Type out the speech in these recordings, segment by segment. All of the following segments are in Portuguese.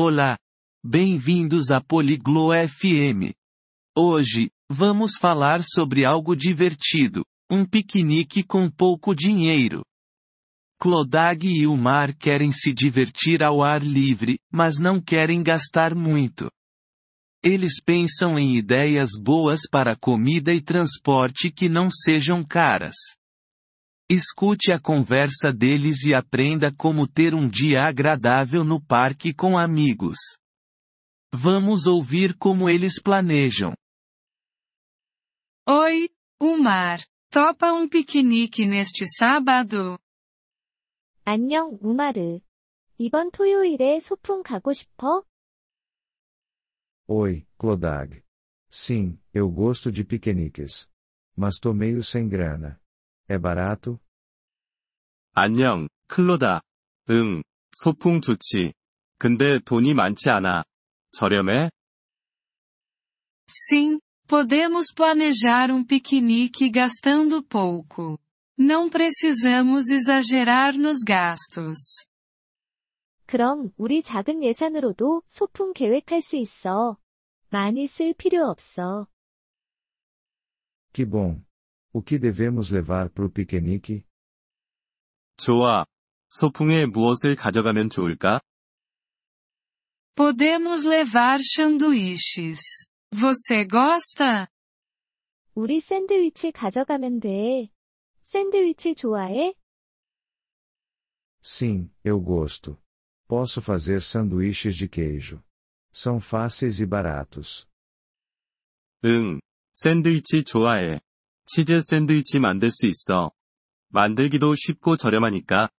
Olá! Bem-vindos a Poliglo FM. Hoje, vamos falar sobre algo divertido, um piquenique com pouco dinheiro. Clodag e o Mar querem se divertir ao ar livre, mas não querem gastar muito. Eles pensam em ideias boas para comida e transporte que não sejam caras. Escute a conversa deles e aprenda como ter um dia agradável no parque com amigos. Vamos ouvir como eles planejam. Oi, Umar. Topa um piquenique neste sábado? 안녕, 우마르. 이번 토요일에 소풍 가고 싶어? Oi, Clodag. Sim, eu gosto de piqueniques. Mas tô meio sem grana. É barato? 안녕, 클로다. 응, 소풍 좋지. 근데 돈이 많지 않아. 저렴해? Sim, podemos planejar um piquenique gastando pouco. Não precisamos exagerar nos gastos. 그럼 우리 작은 예산으로도 소풍 계획할 수 있어. 많이 쓸 필요 없어. Que bom. O que devemos levar pro piquenique? 좋아. 소풍에 무엇을 가져가면 좋을까? Podemos levar sanduíches. Você gosta? 우리 샌드위치 가져가면 돼. 샌드위치 좋아해? Sim, eu gosto. Posso fazer sanduíches de queijo. São fáceis e baratos. 응, 샌드위치 좋아해. 치즈 샌드위치 만들 수 있어. 만들기도 쉽고 저렴하니까.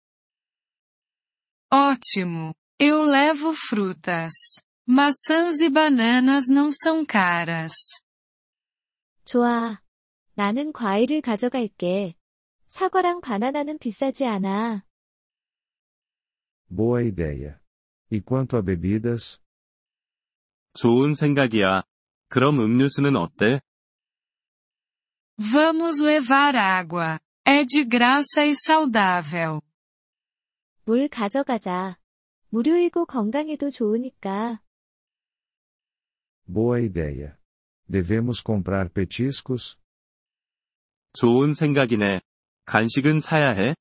Ótimo! Eu levo frutas. Maçãs e bananas não são caras. 좋아. 나는 과일을 가져갈게. 사과랑 바나나는 비싸지 않아. Boa ideia. E quanto a bebidas? 좋은 생각이야. 그럼 음료수는 어때? Vamos levar água. É de graça e saudável. 물 가져가자. 무료이고 건강에도 좋으니까. Boa ideia. Devemos comprar petiscos? 좋은 생각이네. 간식은 사야 해?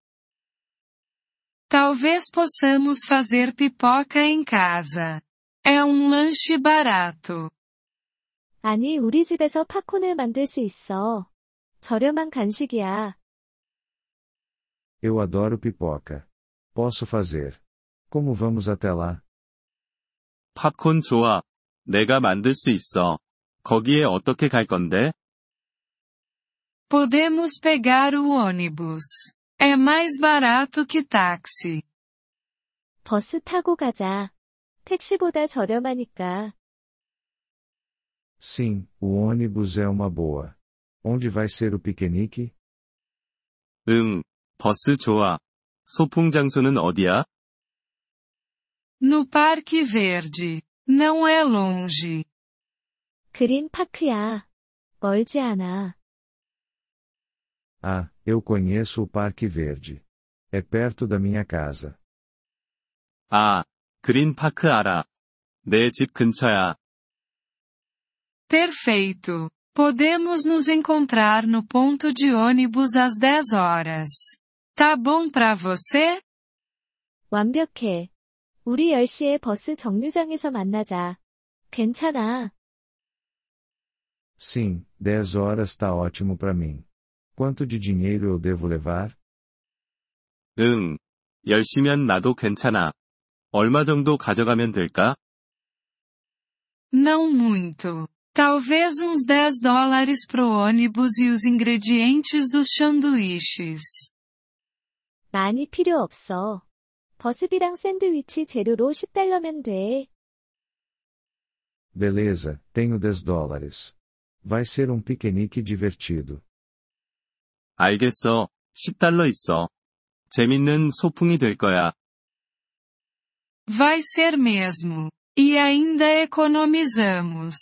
Talvez possamos fazer pipoca em casa. É um lanche barato. 아니, 우리 집에서 팝콘을 만들 수 있어. 저렴한 간식이야. Eu adoro pipoca. Posso fazer. Como vamos até lá? 팝콘 좋아. 내가 만들 수 있어. 거기에 어떻게 갈 건데? Podemos pegar o ônibus. É mais barato que táxi. 버스 타고 가자. 택시보다 저렴하니까. Sim, o ônibus é uma boa. Onde vai ser o piquenique? 응, 버스 좋아. 소풍 장소는 어디야? No Parque Verde. Não é longe. 그린 파크야. 멀지 않아. Ah, eu conheço o Parque Verde. É perto da minha casa. 아, 그린파크 알아. 내 집 근처야. Perfeito. Podemos nos encontrar no ponto de ônibus às 10 horas. Tá bom pra você? 완벽해. 우리 10시에 버스 정류장에서 만나자. 괜찮아. Sim, 10 horas tá ótimo para mim. Quanto de dinheiro eu devo levar? 응. 10시면 나도 괜찮아. 얼마 정도 가져가면 될까? Não muito. Talvez uns 10 dólares pro ônibus e os ingredientes dos sanduíches. 많이 필요 없어. 버스비랑 샌드위치 재료로 10달러면 돼. Beleza, tenho 10 dólares. Vai ser um piquenique divertido. 알겠어. 10달러 있어. 재밌는 소풍이 될 거야. Vai ser mesmo. E ainda economizamos.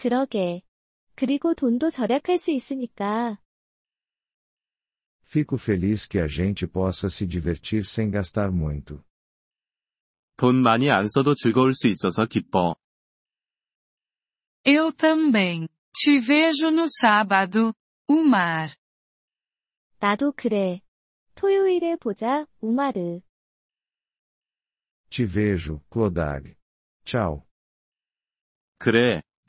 그러게. 그리고 돈도 절약할 수 있으니까. Fico feliz que a gente possa se divertir sem gastar muito. 돈 많이 안 써도 즐거울 수 있어서 기뻐. Eu também. Te vejo no sábado, Umar. 나도 그래. 토요일에 보자, 우마르. Te vejo, Clodag. Tchau. 그래,